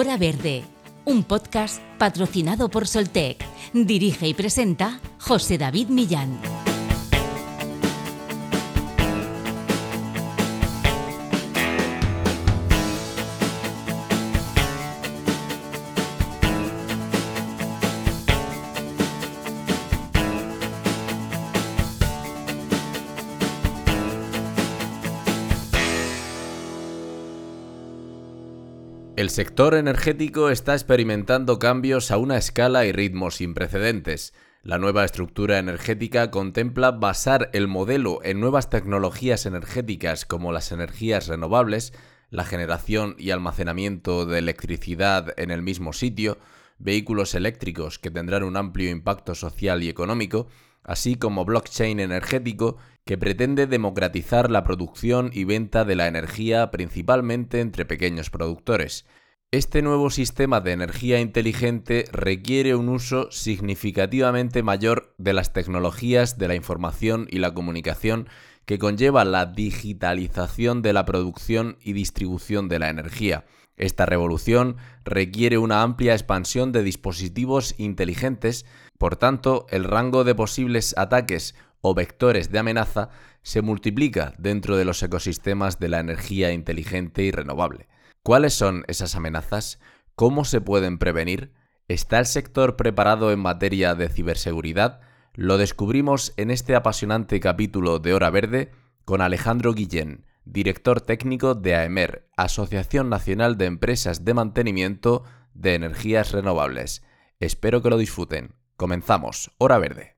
Hora Verde, un podcast patrocinado por Soltec. Dirige y presenta José David Millán. Sector energético está experimentando cambios a una escala y ritmo sin precedentes. La nueva estructura energética contempla basar el modelo en nuevas tecnologías energéticas como las energías renovables, la generación y almacenamiento de electricidad en el mismo sitio, vehículos eléctricos que tendrán un amplio impacto social y económico, así como blockchain energético que pretende democratizar la producción y venta de la energía principalmente entre pequeños productores. Este nuevo sistema de energía inteligente requiere un uso significativamente mayor de las tecnologías de la información y la comunicación que conlleva la digitalización de la producción y distribución de la energía. Esta revolución requiere una amplia expansión de dispositivos inteligentes, por tanto, el rango de posibles ataques o vectores de amenaza se multiplica dentro de los ecosistemas de la energía inteligente y renovable. ¿Cuáles son esas amenazas? ¿Cómo se pueden prevenir? ¿Está el sector preparado en materia de ciberseguridad? Lo descubrimos en este apasionante capítulo de Hora Verde con Alejandro Guillén, director técnico de AEMER, Asociación Nacional de Empresas de Mantenimiento de Energías Renovables. Espero que lo disfruten. Comenzamos, Hora Verde.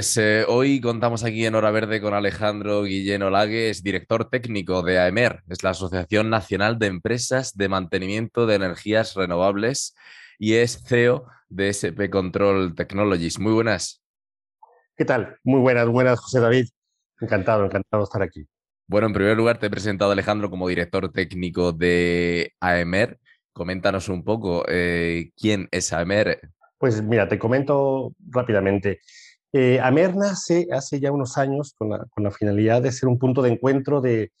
Pues eh, hoy contamos aquí en Hora Verde con Alejandro Guillén Olague, es director técnico de AEMER, es la Asociación Nacional de Empresas de Mantenimiento de Energías Renovables y es CEO de SP Control Technologies. Muy buenas. ¿Qué tal? Muy buenas, buenas, José David. Encantado, encantado de estar aquí. Bueno, en primer lugar te he presentado Alejandro como director técnico de AEMER. Coméntanos un poco eh, quién es AEMER. Pues mira, te comento rápidamente. Eh, AMER nace hace ya unos años con la, finalidad de ser un punto de encuentro de,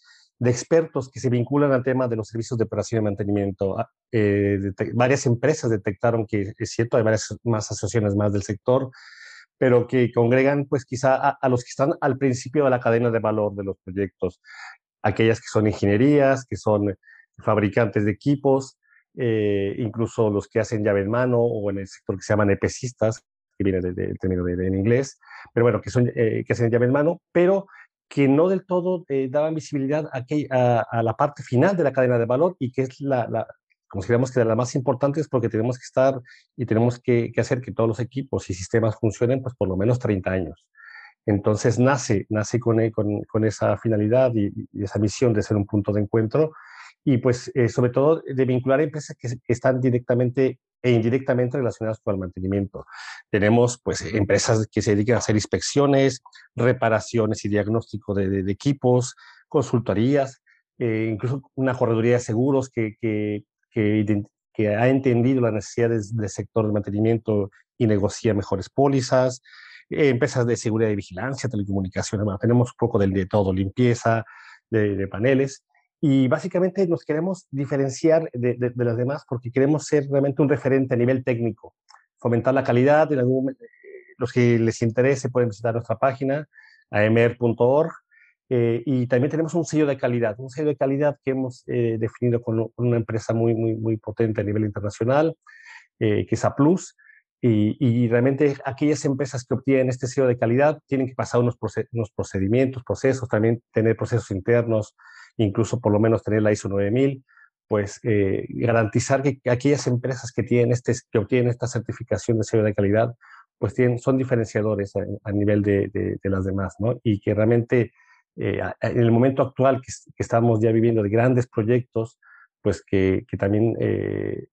expertos que se vinculan al tema de los servicios de operación y mantenimiento. Ah, eh, varias empresas detectaron que es cierto, hay varias más asociaciones más del sector, pero que congregan pues quizá a, los que están al principio de la cadena de valor de los proyectos, aquellas que son ingenierías, que son fabricantes de equipos, eh, incluso los que hacen llave en mano o en el sector que se llaman EPCistas, que viene del término de, en inglés, pero bueno, que, son, eh, que hacen llave en mano, pero que no del todo eh, daban visibilidad a, a, la parte final de la cadena de valor y que es la, la consideramos que de las más importantes porque tenemos que estar y tenemos que, que, hacer que todos los equipos y sistemas funcionen pues por lo menos 30 años. Entonces nace, nace con, eh, con, con esa finalidad y, y, esa misión de ser un punto de encuentro y pues eh, sobre todo de vincular a empresas que, que, están directamente e indirectamente relacionadas con el mantenimiento. Tenemos pues empresas que se dedican a hacer inspecciones, reparaciones y diagnóstico de, de, equipos, consultorías, eh, incluso una correduría de seguros que, que, que, ha entendido las necesidades del sector de mantenimiento y negocia mejores pólizas, eh, empresas de seguridad y vigilancia, telecomunicaciones, bueno, tenemos un poco de, de todo, limpieza de, de paneles y básicamente nos queremos diferenciar de, de, de, las demás porque queremos ser realmente un referente a nivel técnico, fomentar la calidad. En algún, los que les interese pueden visitar nuestra página, amr.org, eh, y también tenemos un sello de calidad, un sello de calidad que hemos eh, definido con, una empresa muy, muy, muy potente a nivel internacional, eh, que es A+, y, y, realmente aquellas empresas que obtienen este sello de calidad tienen que pasar unos, unos procedimientos, procesos, también tener procesos internos, incluso por lo menos tener la ISO 9000, pues eh, garantizar que aquellas empresas que, tienen este, que obtienen esta certificación de sello de calidad, pues tienen, son diferenciadores a, nivel de, de, las demás, ¿no? Y que realmente en el momento actual que, estamos ya viviendo de grandes proyectos, pues que, también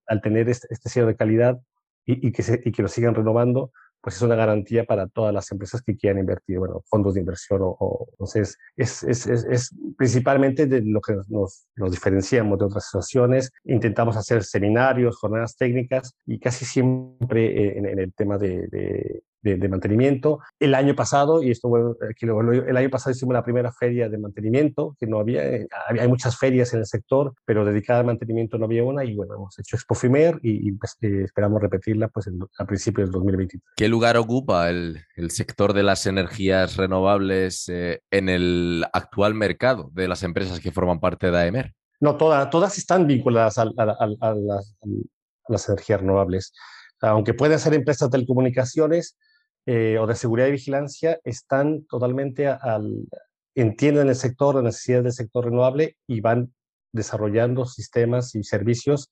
al tener este, este sello de calidad y, que se, y que lo sigan renovando, pues es una garantía para todas las empresas que quieran invertir, bueno, fondos de inversión o, entonces es, es, es, principalmente de lo que nos, nos, diferenciamos de otras asociaciones. Intentamos hacer seminarios, jornadas técnicas y casi siempre en, en el tema de, mantenimiento. El año pasado, y esto bueno, aquí lo, el año pasado hicimos la primera feria de mantenimiento, que no había, eh, hay muchas ferias en el sector, pero dedicada al mantenimiento no había una, y bueno, hemos hecho Expo Fimer y, pues, eh, esperamos repetirla pues a principios del 2023. ¿Qué lugar ocupa el, el sector de las energías renovables eh, en el actual mercado de las empresas que forman parte de AEMER? No, todas todas están vinculadas a, a, las, energías renovables. Aunque pueden ser empresas de telecomunicaciones, eh, o de seguridad y vigilancia están totalmente al, entienden el sector, las necesidades del sector renovable y van desarrollando sistemas y servicios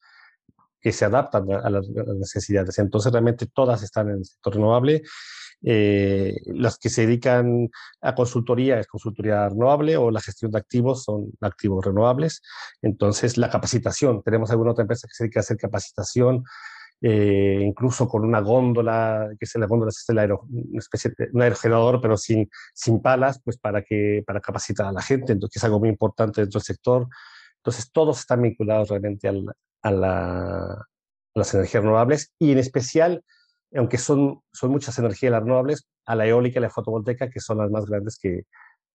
que se adaptan a, las, necesidades. Entonces, realmente todas están en el sector renovable. Eh, las que se dedican a consultoría es consultoría renovable o la gestión de activos son activos renovables. Entonces, la capacitación, tenemos alguna otra empresa que se dedica a hacer capacitación eh, incluso con una góndola, que es la góndola es el una especie de un aerogenerador, pero sin, sin palas, pues para, que, para capacitar a la gente, entonces, que es algo muy importante dentro del sector. Entonces, todos están vinculados realmente al, a, la, a, las energías renovables y en especial, aunque son, son muchas energías renovables, a la eólica y la fotovoltaica, que son las más grandes que,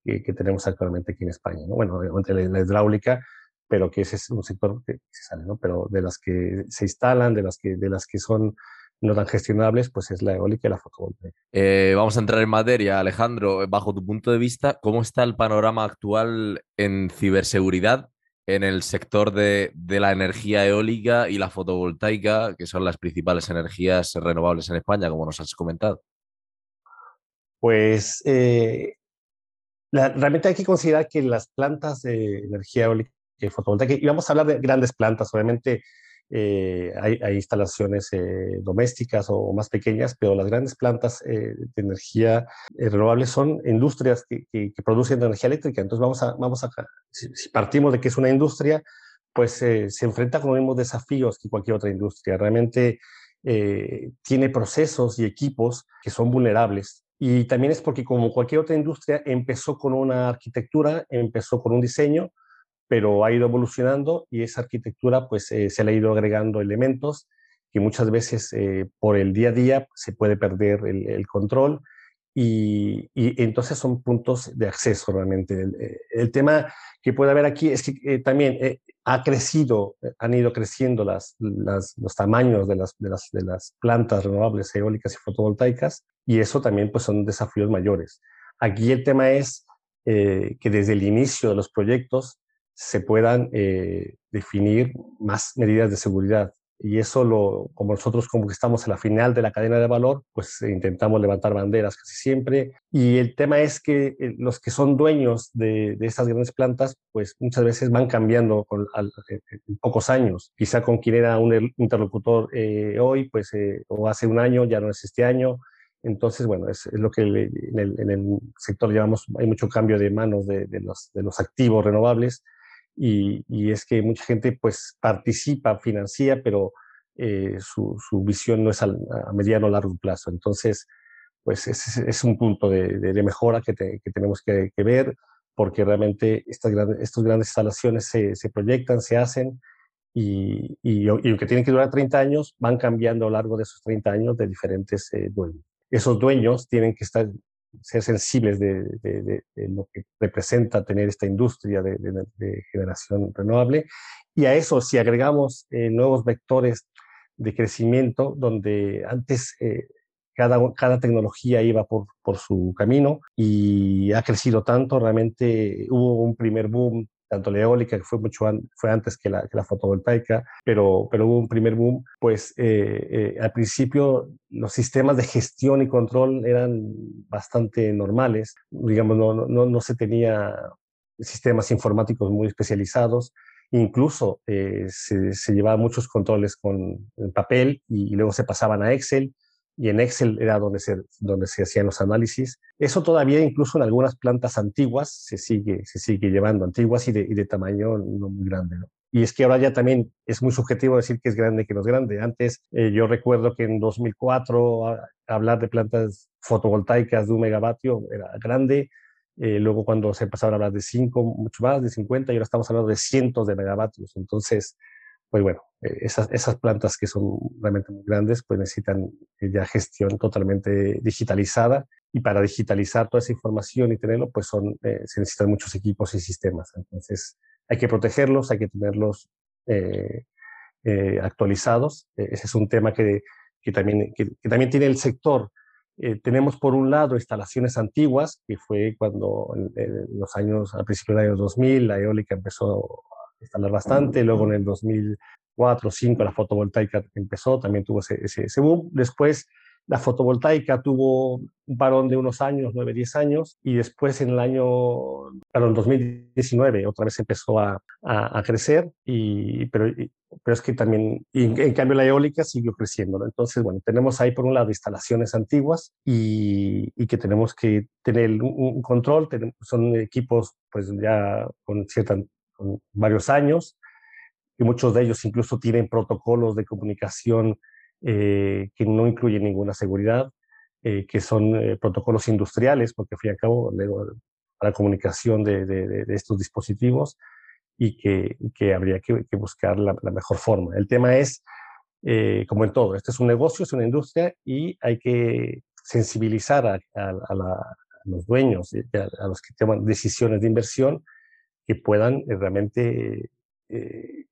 que, tenemos actualmente aquí en España. ¿no? Bueno, obviamente la hidráulica, pero que ese es un sector que se sale, ¿no? Pero de las que se instalan, de las que, de las que son no tan gestionables, pues es la eólica y la fotovoltaica. Eh, vamos a entrar en materia, Alejandro. Bajo tu punto de vista, ¿cómo está el panorama actual en ciberseguridad en el sector de, de, la energía eólica y la fotovoltaica, que son las principales energías renovables en España, como nos has comentado? Pues eh, realmente hay que considerar que las plantas de energía eólica fotovoltaica. Y vamos a hablar de grandes plantas, obviamente eh, hay, instalaciones eh, domésticas o, más pequeñas, pero las grandes plantas eh, de energía renovable son industrias que, producen energía eléctrica. Entonces vamos a, vamos a si, partimos de que es una industria, pues se enfrenta con los mismos desafíos que cualquier otra industria. Realmente tiene procesos y equipos que son vulnerables. Y también es porque como cualquier otra industria empezó con una arquitectura, empezó con un diseño, pero ha ido evolucionando y esa arquitectura pues eh, se le ha ido agregando elementos que muchas veces eh, por el día a día se puede perder el, control y, entonces son puntos de acceso realmente. El, tema que puede haber aquí es que eh, también ha crecido, han ido creciendo las, las, los tamaños de las, de las, de las plantas renovables eólicas y fotovoltaicas y eso también pues son desafíos mayores. Aquí el tema es que desde el inicio de los proyectos se puedan eh, definir más medidas de seguridad. Y eso, lo, como nosotros como que estamos en la final de la cadena de valor, pues intentamos levantar banderas casi siempre. Y el tema es que eh, los que son dueños de, de estas grandes plantas, pues muchas veces van cambiando con, en pocos años. Quizá con quien era un interlocutor eh, hoy, pues o hace un año, ya no es este año. Entonces, bueno, es, lo que en, el, sector llevamos, hay mucho cambio de manos de, los, de los activos renovables y, es que mucha gente pues participa, financia, pero eh, su, su, visión no es a, mediano o largo plazo. Entonces, pues es, es un punto de, de, mejora que, que tenemos que, que, ver, porque realmente estas grandes, estas grandes instalaciones se, se proyectan, se hacen, y, y, aunque tienen que durar 30 años, van cambiando a lo largo de esos 30 años de diferentes eh, dueños. Esos dueños tienen que estar ser sensibles de, lo que representa tener esta industria de, generación renovable. Y a eso, si agregamos eh, nuevos vectores de crecimiento, donde antes eh, cada, cada tecnología iba por, por su camino y ha crecido tanto, realmente hubo un primer boom tanto la eólica, que fue mucho fue antes que la, que la, fotovoltaica, pero, pero hubo un primer boom, pues eh, eh, al principio los sistemas de gestión y control eran bastante normales, digamos, no, no, no se tenía sistemas informáticos muy especializados, incluso eh, se, se llevaban muchos controles con papel y, luego se pasaban a Excel, y en Excel era donde se, donde se hacían los análisis. Eso todavía incluso en algunas plantas antiguas se sigue, se sigue llevando, antiguas y de, y de tamaño no muy grande. ¿no? Y es que ahora ya también es muy subjetivo decir que es grande que no es grande. Antes eh, yo recuerdo que en 2004 hablar de plantas fotovoltaicas de un megavatio era grande. Eh, luego cuando se empezaron a hablar de 5, mucho más, de 50, y ahora estamos hablando de cientos de megavatios. Entonces, pues bueno, eh, esas, esas plantas que son realmente muy grandes, pues necesitan eh, ya gestión totalmente digitalizada y para digitalizar toda esa información y tenerlo, pues son, eh, se necesitan muchos equipos y sistemas. Entonces, hay que protegerlos, hay que tenerlos actualizados. ese es un tema que, que también, que, también tiene el sector. tenemos por un lado instalaciones antiguas, que fue cuando en, los años, al principio del año 2000, la eólica empezó instalar bastante, luego en el 2004 o 5 la fotovoltaica empezó, también tuvo ese, ese, boom. Después la fotovoltaica tuvo un parón de unos años, 9, 10 años, y después en el año, en 2019 otra vez empezó a, a, crecer, y, pero, pero es que también, en cambio la eólica siguió creciendo. Entonces, bueno, tenemos ahí por un lado instalaciones antiguas y, y que tenemos que tener un, un control, son equipos pues ya con cierta varios años, y muchos de ellos incluso tienen protocolos de comunicación eh, que no incluyen ninguna seguridad, eh, que son eh, protocolos industriales, porque al fin y al cabo, la comunicación de, estos dispositivos y que, que habría que, buscar la, mejor forma. El tema es, como en todo, este es un negocio, es una industria y hay que sensibilizar a los dueños, a, los que toman decisiones de inversión que puedan eh, realmente eh,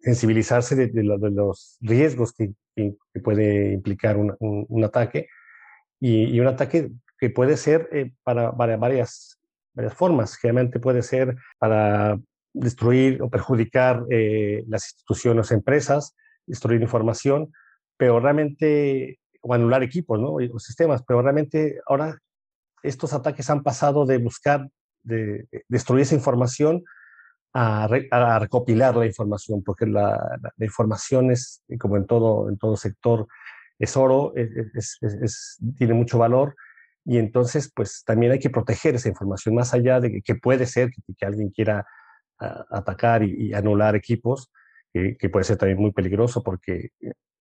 sensibilizarse de, los riesgos que, puede implicar un, ataque y, un ataque que puede ser eh, para, varias, formas. Generalmente puede ser para destruir o perjudicar las instituciones o empresas, destruir información, pero realmente, o anular equipos ¿no? o sistemas, pero realmente ahora estos ataques han pasado de buscar de, destruir esa información a, recopilar la información, porque la, información es, como en todo, en todo sector, es oro, es, tiene mucho valor y entonces pues también hay que proteger esa información, más allá de que, puede ser que, alguien quiera atacar y, anular equipos, que puede ser también muy peligroso porque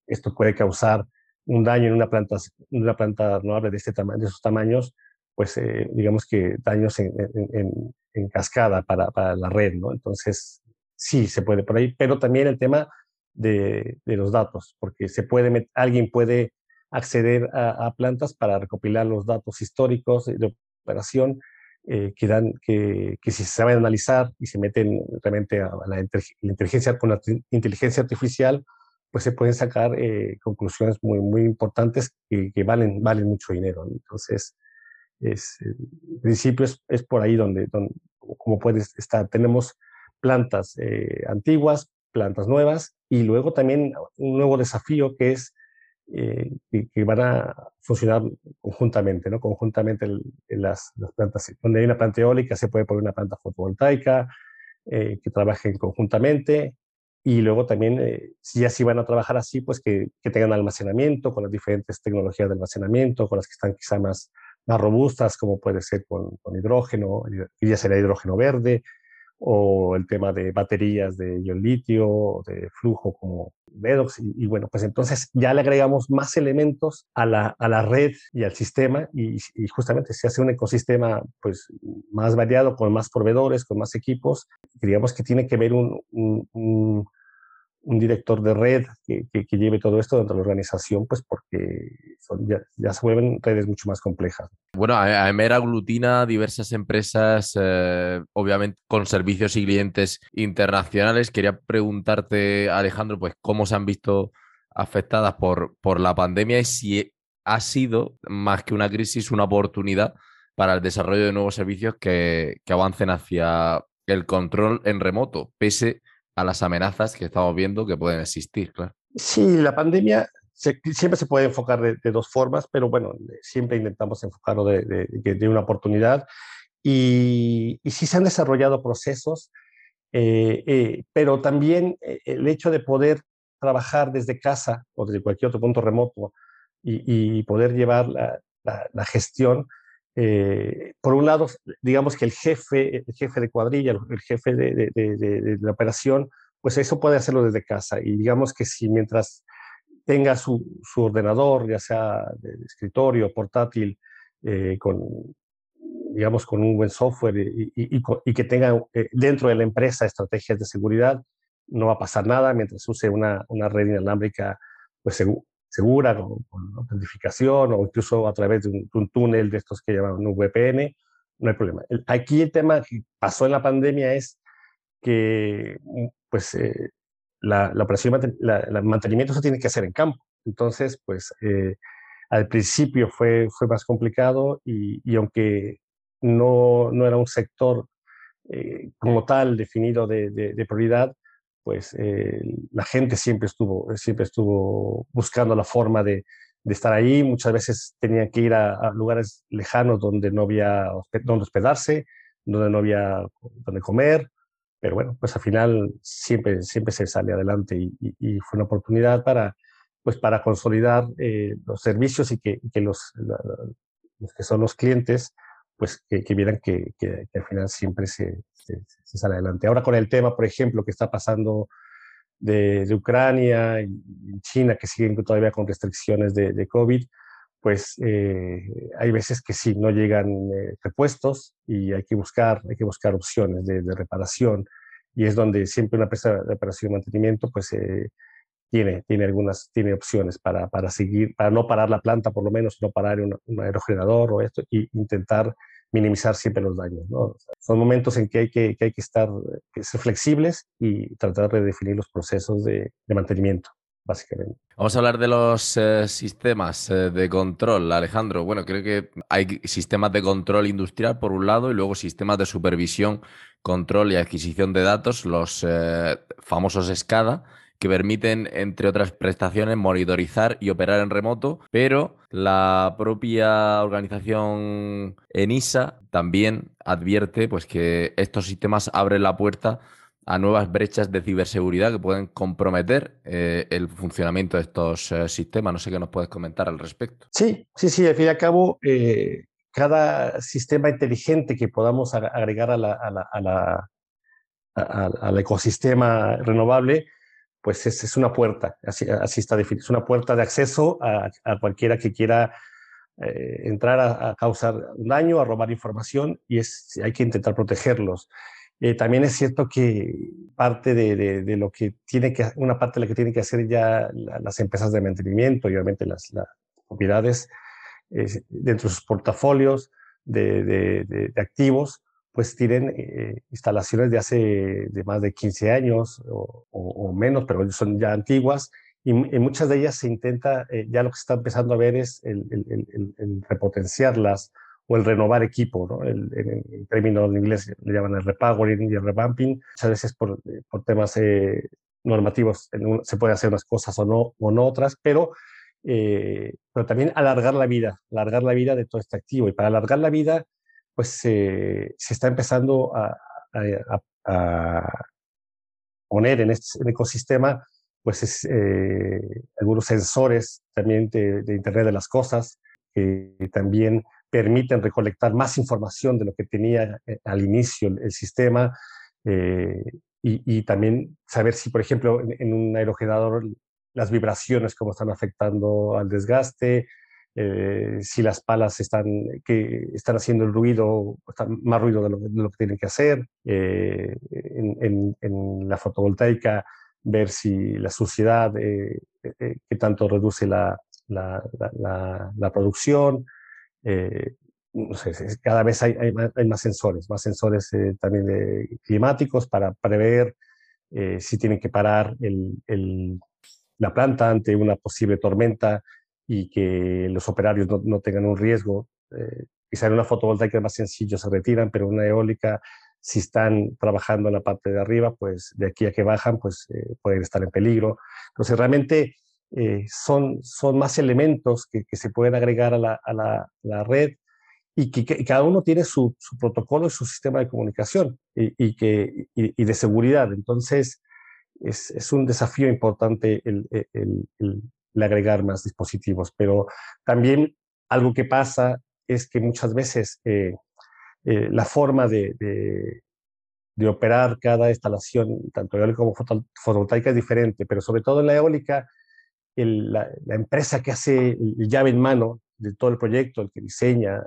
esto puede causar un daño en una planta, una planta renovable de, este de esos tamaños, pues eh, digamos que daños en, en, cascada para, para, la red, ¿no? Entonces, sí, se puede por ahí, pero también el tema de, de los datos, porque se puede, alguien puede acceder a, plantas para recopilar los datos históricos de operación eh, que, dan, que, que, si se saben analizar y se meten realmente a la, inteligencia con la inteligencia artificial, pues se pueden sacar eh, conclusiones muy, muy importantes que, que, valen, valen mucho dinero. Entonces, es, en principio es, por ahí donde, donde, como puedes estar. Tenemos plantas eh, antiguas, plantas nuevas y luego también un nuevo desafío que es eh, que, van a funcionar conjuntamente, ¿no? Conjuntamente en las, las, plantas. Donde hay una planta eólica se puede poner una planta fotovoltaica eh, que trabajen conjuntamente y luego también, si así van a trabajar así, pues que, que, tengan almacenamiento con las diferentes tecnologías de almacenamiento, con las que están quizá más, más robustas, como puede ser con, hidrógeno, ya será hidrógeno verde, o el tema de baterías de ion litio, de flujo como Vedox, y, bueno, pues entonces ya le agregamos más elementos a la, a la red y al sistema, y, justamente se hace un ecosistema pues más variado, con más proveedores, con más equipos, digamos que tiene que ver un director de red que, que, lleve todo esto dentro de la organización, pues porque ya, se vuelven redes mucho más complejas. Bueno, AEMER aglutina diversas empresas, eh, obviamente con servicios y clientes internacionales. Quería preguntarte, Alejandro, pues cómo se han visto afectadas por, por la pandemia y si ha sido, más que una crisis, una oportunidad para el desarrollo de nuevos servicios que, que avancen hacia el control en remoto, pese a las amenazas que estamos viendo que pueden existir, claro. Sí, la pandemia siempre se puede enfocar de, dos formas, pero bueno, siempre intentamos enfocarlo de, de, una oportunidad. Y, y, sí se han desarrollado procesos, eh, eh, pero también eh, el hecho de poder trabajar desde casa o desde cualquier otro punto remoto y, poder llevar la, gestión. Eh, por un lado, digamos que el jefe, el jefe de cuadrilla, el jefe de, la operación, pues eso puede hacerlo desde casa. Y digamos que si mientras tenga su, ordenador, ya sea de escritorio, portátil, eh, con, digamos, con un buen software y, que tenga eh, dentro de la empresa estrategias de seguridad, no va a pasar nada mientras use una, red inalámbrica pues, segura, con, autentificación o incluso a través de un, túnel de estos que llaman un VPN, no hay problema. aquí el tema que pasó en la pandemia es que pues, eh, la, la, operación, el mantenimiento se tiene que hacer en campo. Entonces, pues eh, al principio fue, fue más complicado y, y aunque no, no, era un sector eh, como tal definido de, de prioridad, pues eh, la gente siempre estuvo, siempre estuvo buscando la forma de, de estar ahí. Muchas veces tenían que ir a, lugares lejanos donde no había donde hospedarse, donde no había donde comer. Pero bueno, pues al final siempre, siempre se sale adelante y, y, fue una oportunidad para, pues para consolidar eh, los servicios y que, que los, los, que son los clientes, pues que, que vieran que, que, al final siempre se, se, sale adelante. Ahora con el tema, por ejemplo, que está pasando de, Ucrania y China, que siguen todavía con restricciones de, de COVID, pues eh, hay veces que sí, no llegan eh, repuestos y hay que buscar, hay que buscar opciones de, reparación. Y es donde siempre una empresa de reparación y mantenimiento, pues eh, tiene, tiene algunas, tiene opciones para, para, seguir, para no parar la planta, por lo menos, no parar un, un aerogenerador o esto, y intentar minimizar siempre los daños. ¿no? Son momentos en que hay que, que hay que estar, que ser flexibles y tratar de definir los procesos de, de mantenimiento. Básicamente. Vamos a hablar de los eh, sistemas eh, de control, Alejandro. Bueno, creo que hay sistemas de control industrial por un lado y luego sistemas de supervisión, control y adquisición de datos, los eh, famosos SCADA, que permiten, entre otras prestaciones, monitorizar y operar en remoto, pero la propia organización ENISA también advierte pues, que estos sistemas abren la puerta a nuevas brechas de ciberseguridad que pueden comprometer eh, el funcionamiento de estos eh, sistemas. No sé qué nos puedes comentar al respecto. Sí, sí, sí, al fin y al cabo, eh, cada sistema inteligente que podamos agregar a la, al ecosistema renovable pues es, una puerta, así, está definido, es una puerta de acceso a, cualquiera que quiera eh, entrar a, causar daño, a robar información y es, hay que intentar protegerlos. Eh, también es cierto que parte de, lo que tiene que, una parte de la que tienen que hacer ya las empresas de mantenimiento y obviamente las, propiedades dentro de sus portafolios de activos, pues tienen eh, instalaciones de hace de más de 15 años o, menos, pero son ya antiguas y en muchas de ellas se intenta, eh, ya lo que se está empezando a ver es el, el, repotenciarlas o el renovar equipo, ¿no? El, en, términos en inglés le llaman el repowering y el revamping, muchas veces por, eh, por temas normativos se puede hacer unas cosas o no, o no otras, pero, pero también alargar la vida, alargar la vida de todo este activo y para alargar la vida pues se está empezando a, poner en este ecosistema pues eh, algunos sensores también de, Internet de las Cosas que también permiten recolectar más información de lo que tenía eh, al inicio el, sistema eh, y, también saber si, por ejemplo, en, en, un aerogenerador las vibraciones, cómo están afectando al desgaste, eh, si las palas están, que están haciendo el ruido, más ruido de lo, que tienen que hacer. Eh, en, la fotovoltaica, ver si la suciedad, eh, que tanto reduce la, la, producción. Cada vez hay, más sensores, más sensores también climáticos para prever si tienen que parar el, el, la planta ante una posible tormenta, y que los operarios no, tengan un riesgo. Eh, quizá en una fotovoltaica es más sencillo, se retiran, pero en una eólica, si están trabajando en la parte de arriba, pues de aquí a que bajan, pues eh, pueden estar en peligro. Entonces, realmente eh, son, son más elementos que, que, se pueden agregar a la, a la, la red y que, cada uno tiene su, su, protocolo y su sistema de comunicación y, y que, y, de seguridad. Entonces, es, es, un desafío importante el, el, agregar más dispositivos. Pero también algo que pasa es que muchas veces eh, eh, la forma de, de, operar cada instalación, tanto eólica como fotovoltaica, es diferente, pero sobre todo en la eólica, la, empresa que hace el llave en mano de todo el proyecto, el que diseña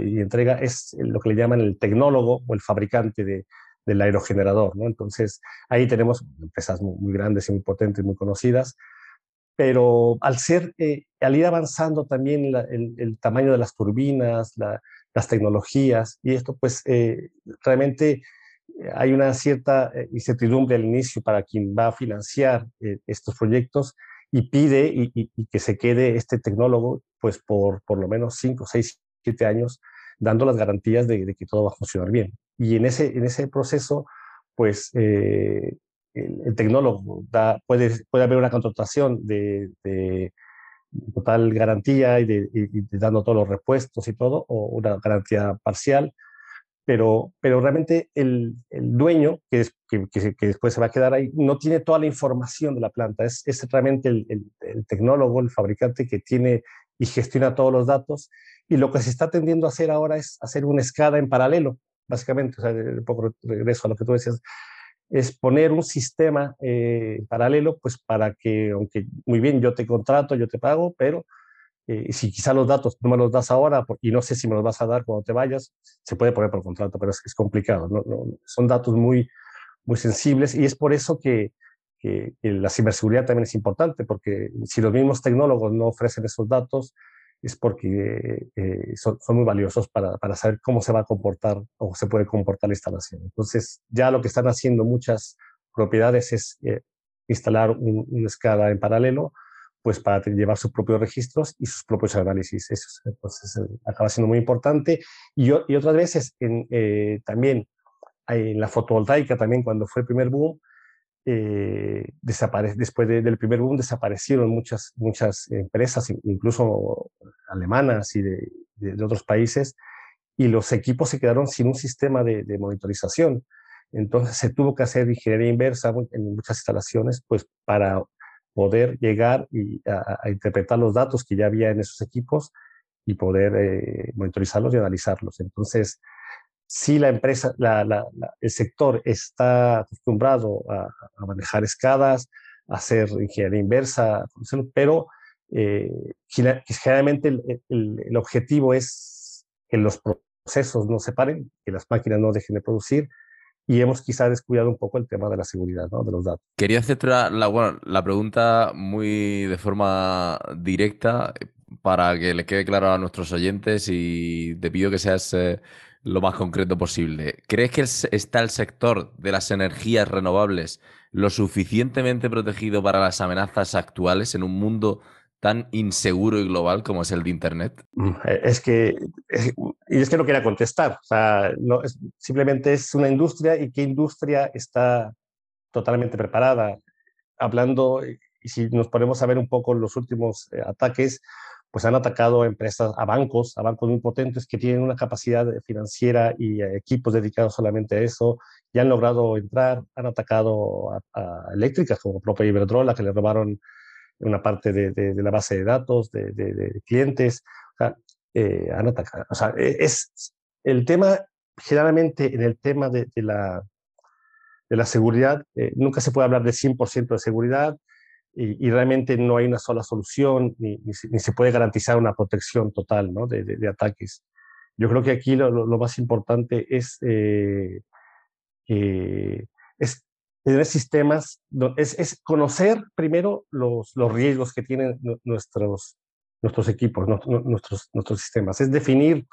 y entrega, es lo que le llaman el tecnólogo o el fabricante de, del aerogenerador. ¿no? Entonces, ahí tenemos empresas muy, grandes y muy potentes, muy conocidas, pero al, ser, eh, al ir avanzando también el, tamaño de las turbinas, las tecnologías, y esto pues eh, realmente hay una cierta eh, incertidumbre al inicio para quien va a financiar estos proyectos y pide y, que se quede este tecnólogo pues por por lo menos 5, 6, 7 años dando las garantías de, que todo va a funcionar bien. Y en ese, en ese proceso, pues eh, el, tecnólogo puede, puede haber una contratación de, total garantía y, de, dando todos los repuestos y todo, o una garantía parcial, pero, pero realmente el, el dueño, que, es, que, que, después se va a quedar ahí, no tiene toda la información de la planta, es, es realmente el, el, tecnólogo, el fabricante que tiene y gestiona todos los datos, y lo que se está tendiendo a hacer ahora es hacer una escala en paralelo, básicamente, o sea, un poco regreso a lo que tú decías, es poner un sistema eh, paralelo, pues para que, aunque muy bien yo te contrato, yo te pago, pero eh, si quizá los datos no me los das ahora y no sé si me los vas a dar cuando te vayas, se puede poner por contrato, pero es, es complicado. ¿no? son datos muy, muy sensibles y es por eso que, que, la ciberseguridad también es importante, porque si los mismos tecnólogos no ofrecen esos datos, es porque eh, son, son, muy valiosos para, para, saber cómo se va a comportar o se puede comportar la instalación. Entonces, ya lo que están haciendo muchas propiedades es eh, instalar un, una escala en paralelo, pues para llevar sus propios registros y sus propios análisis. Eso entonces, eh, acaba siendo muy importante. Y, y otras veces en, también en la fotovoltaica, también cuando fue el primer boom, eh, después del primer boom desaparecieron muchas, muchas empresas, incluso alemanas y de, otros países, y los equipos se quedaron sin un sistema de, de, monitorización. Entonces se tuvo que hacer ingeniería inversa en muchas instalaciones, pues para poder llegar y a, interpretar los datos que ya había en esos equipos y poder eh, monitorizarlos y analizarlos. Entonces, si la empresa, el sector está acostumbrado a, manejar escadas, a hacer ingeniería inversa, pero eh, generalmente el, objetivo es que los procesos no se paren, que las máquinas no dejen de producir y hemos quizá descuidado un poco el tema de la seguridad de los datos. Quería hacerte la, bueno, la pregunta muy de forma directa para que le quede claro a nuestros oyentes y te pido que seas... Eh, lo más concreto posible. ¿Crees que está el sector de las energías renovables lo suficientemente protegido para las amenazas actuales en un mundo tan inseguro y global como es el de Internet? Mm, eh, es que, y es que no quería contestar. O sea, es, simplemente es una industria y qué industria está totalmente preparada. Hablando, y si nos ponemos a ver un poco los últimos eh, ataques, pues han atacado a empresas, a bancos, a bancos muy potentes que tienen una capacidad financiera y equipos dedicados solamente a eso, y han logrado entrar, han atacado a, eléctricas como propia Iberdrola, que le robaron una parte de, la base de datos de, clientes, eh, han atacado. O sea, e, es el tema, generalmente en el tema de, la, de la seguridad, eh, nunca se puede hablar de 100% de seguridad, y, realmente no hay una sola solución, ni, ni, se, puede garantizar una protección total ¿no? de, ataques. Yo creo que aquí lo, más importante es, eh, es tener sistemas, es, es, conocer primero los, los riesgos que tienen nuestros, nuestros equipos, nuestros, nuestros sistemas, es definir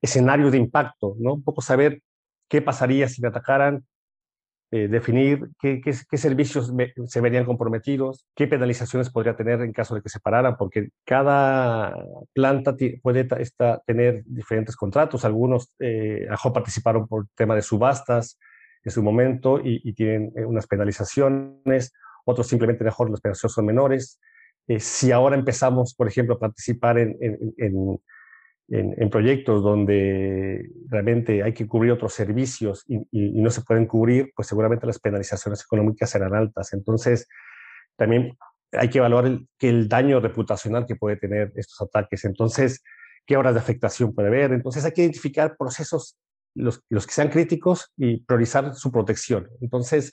escenarios de impacto, ¿no? un poco saber qué pasaría si me atacaran, eh, definir qué, servicios se verían comprometidos, qué penalizaciones podría tener en caso de que se pararan, porque cada planta puede tener diferentes contratos. Algunos eh, participaron por tema de subastas en su momento y, tienen eh, unas penalizaciones, otros simplemente mejor las penalizaciones son menores. Eh, si ahora empezamos, por ejemplo, a participar en, proyectos donde realmente hay que cubrir otros servicios y, no se pueden cubrir, pues seguramente las penalizaciones económicas serán altas. Entonces, también hay que evaluar el, que el daño reputacional que puede tener estos ataques. Entonces, qué horas de afectación puede haber. Entonces, hay que identificar procesos, los, los que sean críticos y priorizar su protección. Entonces,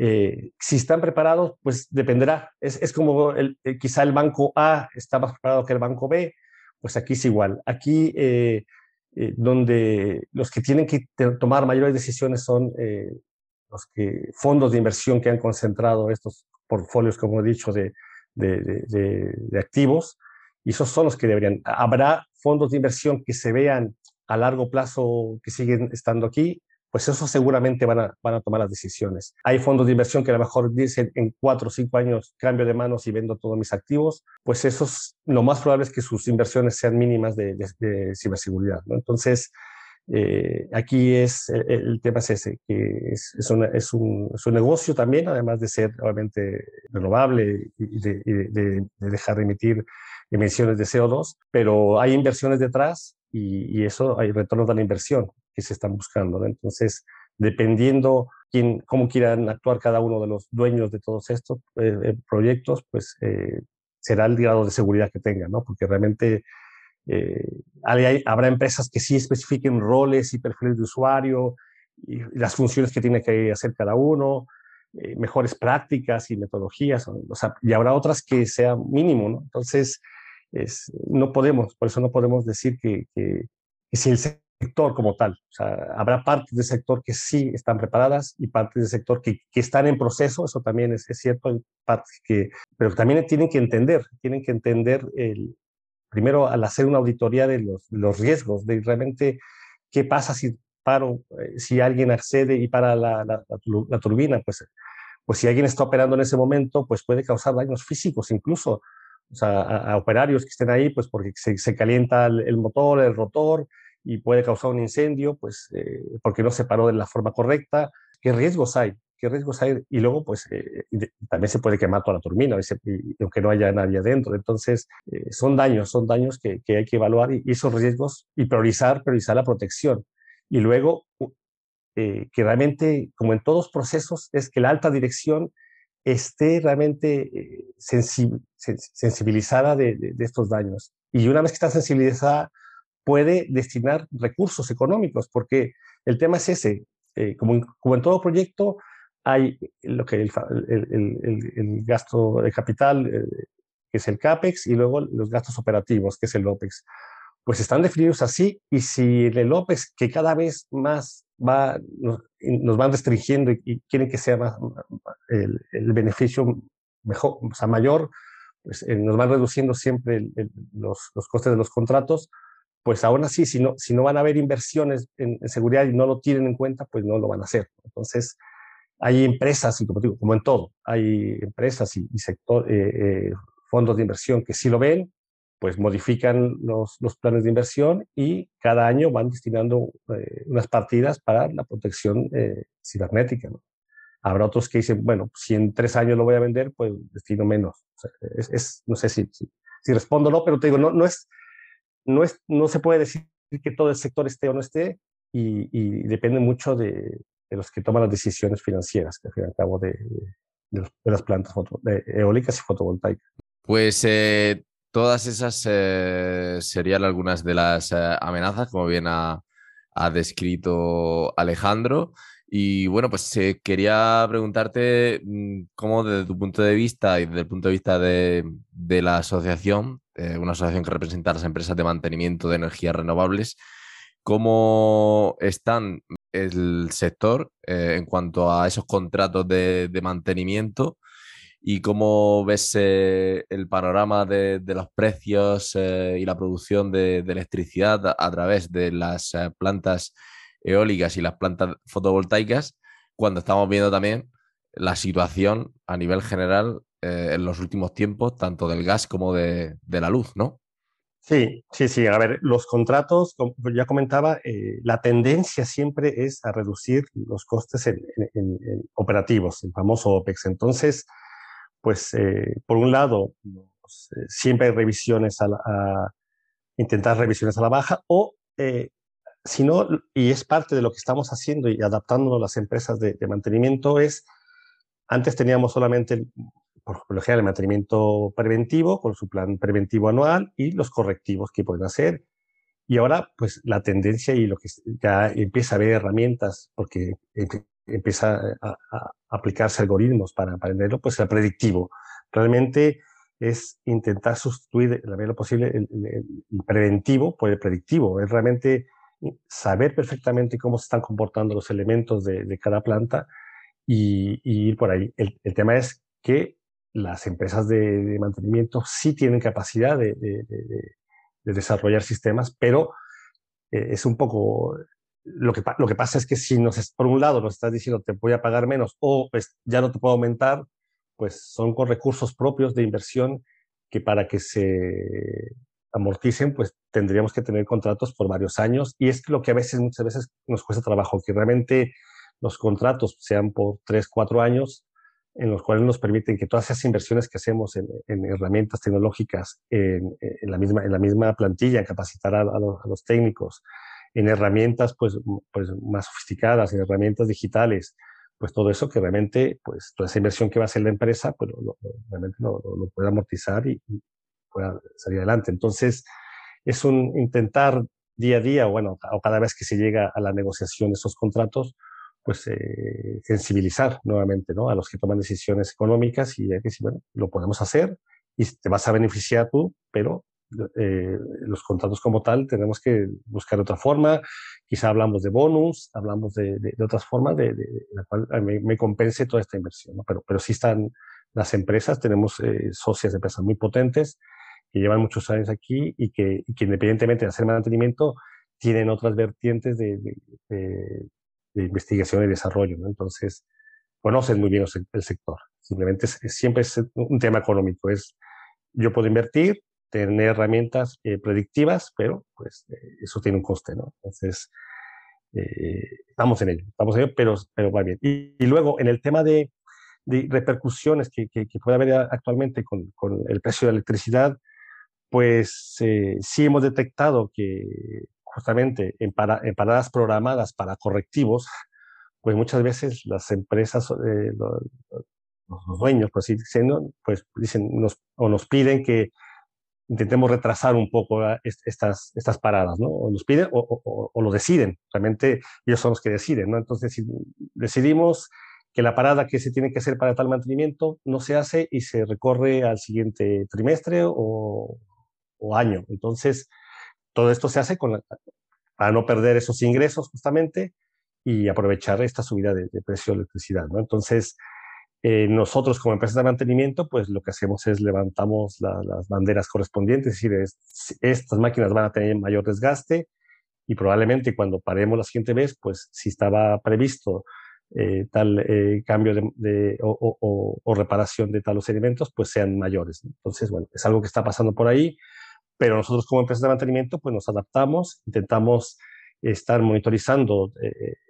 eh, si están preparados, pues dependerá. Es, es como el, eh, quizá el banco A está más preparado que el banco B, pues aquí es igual. Aquí, eh, donde los que tienen que tomar mayores decisiones son los que, fondos de inversión que han concentrado estos portfolios, como he dicho, de, de, de activos, y esos son los que deberían. Habrá fondos de inversión que se vean a largo plazo que siguen estando aquí, pues eso seguramente van a, van a tomar las decisiones. Hay fondos de inversión que a lo mejor dicen en cuatro o cinco años cambio de manos y vendo todos mis activos, pues eso es, lo más probable es que sus inversiones sean mínimas de, de, ciberseguridad. ¿no? Entonces, eh, aquí es el, tema es ese, que es, es, es, un, es, un, negocio también, además de ser obviamente renovable y de, de, dejar de emitir emisiones de CO2, pero hay inversiones detrás y, y eso hay retornos de la inversión que se están buscando. Entonces, dependiendo quién, cómo quieran actuar cada uno de los dueños de todos estos eh, eh, proyectos, pues eh, será el grado de seguridad que tengan, ¿no? Porque realmente hay, habrá empresas que sí especifiquen roles y perfiles de usuario y, las funciones que tiene que hacer cada uno, mejores prácticas y metodologías, o sea, y habrá otras que sean mínimo, ¿no? Entonces, es, no podemos, por eso no podemos decir que, que, que si el sector como tal. O sea, habrá partes del sector que sí están preparadas y partes del sector que, están en proceso, eso también es, es, cierto, partes que, pero también tienen que entender, tienen que entender el, primero al hacer una auditoría de los, los riesgos, de realmente qué pasa si paro, eh, si alguien accede y para la, la, turbina, pues, pues si alguien está operando en ese momento, pues puede causar daños físicos incluso. A, operarios que estén ahí, pues porque se, se calienta el motor, el rotor, y puede causar un incendio, pues eh, porque no se paró de la forma correcta. ¿Qué riesgos hay? ¿Qué riesgos hay? Y luego, pues eh, también se puede quemar toda la turbina, aunque no haya nadie adentro. Entonces, eh, son daños, son daños que, que hay que evaluar y, y, esos riesgos y priorizar, priorizar la protección. Y luego, que realmente, como en todos procesos, es que la alta dirección esté realmente sensibilizada de, de estos daños. Y una vez que está sensibilizada, puede destinar recursos económicos, porque el tema es ese, eh, como, en, todo proyecto, hay lo que el, el, gasto de capital, eh, que es el CAPEX, y luego los gastos operativos, que es el OPEX. Pues están definidos así, y si el OPEX, que cada vez más va, nos, nos van restringiendo y, y, quieren que sea más el, beneficio mejor, o sea, mayor, pues eh, nos van reduciendo siempre los, los costes de los contratos, pues aún así, si no, si no van a haber inversiones en, seguridad y no lo tienen en cuenta, pues no lo van a hacer. Entonces, hay empresas, y como digo, como en todo, hay empresas y, y sector, eh, eh, fondos de inversión que sí lo ven, pues modifican los, los planes de inversión y cada año van destinando eh, unas partidas para la protección eh, cibernética. ¿no? Habrá otros que dicen, bueno, si en tres años lo voy a vender, pues destino menos. Es, no sé si, si, si respondo o no, pero te digo, no, no es no, es, no se puede decir que todo el sector esté o no esté y, depende mucho de, de, los que toman las decisiones financieras, que al fin y al cabo de, de, las plantas eólicas y fotovoltaicas. Pues eh, todas esas eh, serían algunas de las eh, amenazas, como bien ha, ha, descrito Alejandro. Y bueno, pues quería preguntarte mm, cómo desde tu punto de vista y desde el punto de vista de, de la asociación, eh, una asociación que representa a las empresas de mantenimiento de energías renovables, cómo están el sector eh, en cuanto a esos contratos de, mantenimiento y cómo ves eh, el panorama de, los precios y la producción de, electricidad a, través de las plantas eólicas y las plantas fotovoltaicas, cuando estamos viendo también la situación a nivel general eh, en los últimos tiempos, tanto del gas como de, de, la luz, ¿no? Sí, sí, sí. A ver, los contratos, como ya comentaba, eh, la tendencia siempre es a reducir los costes en, en, en operativos, el famoso OPEX. Entonces, pues, eh, por un lado, pues, siempre hay revisiones a, la, a, intentar revisiones a la baja o eh, sino, y es parte de lo que estamos haciendo y adaptándonos las empresas de, de mantenimiento, es, antes teníamos solamente por lo general, el mantenimiento preventivo con su plan preventivo anual y los correctivos que pueden hacer. Y ahora, pues la tendencia y lo que ya empieza a haber herramientas, porque empieza a, aplicarse algoritmos para aprenderlo, pues el predictivo. Realmente es intentar sustituir la medida posible el, preventivo por el predictivo. Es realmente saber perfectamente cómo se están comportando los elementos de, cada planta y, ir por ahí. El, tema es que las empresas de, mantenimiento sí tienen capacidad de, desarrollar sistemas, pero eh, es un poco lo que, lo que pasa es que si nos, por un lado nos estás diciendo te voy a pagar menos o pues ya no te puedo aumentar, pues son con recursos propios de inversión que para que se amorticen, pues tendríamos que tener contratos por varios años. Y es lo que a veces, muchas veces nos cuesta trabajo, que realmente los contratos sean por tres, cuatro años, en los cuales nos permiten que todas esas inversiones que hacemos en, herramientas tecnológicas, en, la misma, en la misma plantilla, capacitar a, los, técnicos, en herramientas pues, pues más sofisticadas, en herramientas digitales, pues todo eso que realmente, pues toda esa inversión que va a hacer la empresa, pues lo, realmente lo, lo, puede amortizar y, pueda salir adelante. Entonces, es un intentar día a día, bueno, o cada vez que se llega a la negociación de esos contratos, pues eh, sensibilizar nuevamente ¿no? a los que toman decisiones económicas y que sí, bueno, lo podemos hacer y te vas a beneficiar tú, pero eh, los contratos como tal tenemos que buscar otra forma. Quizá hablamos de bonus, hablamos de, de, otras formas de, la cual me, compense toda esta inversión. ¿no? Pero, pero sí están las empresas, tenemos eh, socias de empresas muy potentes que llevan muchos años aquí y que, que independientemente de hacer mantenimiento, tienen otras vertientes de, investigación y desarrollo. ¿no? Entonces, conocen muy bien el, sector. Simplemente siempre es un tema económico. Es, yo puedo invertir, tener herramientas eh, predictivas, pero pues eh, eso tiene un coste, ¿no? Entonces, eh, estamos en ello, estamos en ello, pero, pero va bien. Y, luego, en el tema de, de repercusiones que, que, puede haber actualmente con, con, el precio de la electricidad, pues sí hemos detectado que justamente en, para, en, paradas programadas para correctivos, pues muchas veces las empresas, los, los, dueños, pues, diciendo, pues dicen, nos, o nos piden que intentemos retrasar un poco estas, estas paradas, ¿no? O nos piden o, o, lo deciden. Realmente ellos son los que deciden, ¿no? Entonces, si decidimos que la parada que se tiene que hacer para tal mantenimiento no se hace y se recorre al siguiente trimestre o, o año. Entonces, todo esto se hace con para no perder esos ingresos justamente y aprovechar esta subida de, de precio de electricidad, ¿no? Entonces, eh, nosotros como empresa de mantenimiento, pues lo que hacemos es levantamos las banderas correspondientes, es decir, estas máquinas van a tener mayor desgaste y probablemente cuando paremos la siguiente vez, pues si estaba previsto eh, tal eh, cambio de, o, reparación de talos elementos, pues sean mayores. Entonces, bueno, es algo que está pasando por ahí, pero nosotros como empresa de mantenimiento, pues nos adaptamos, intentamos estar monitorizando,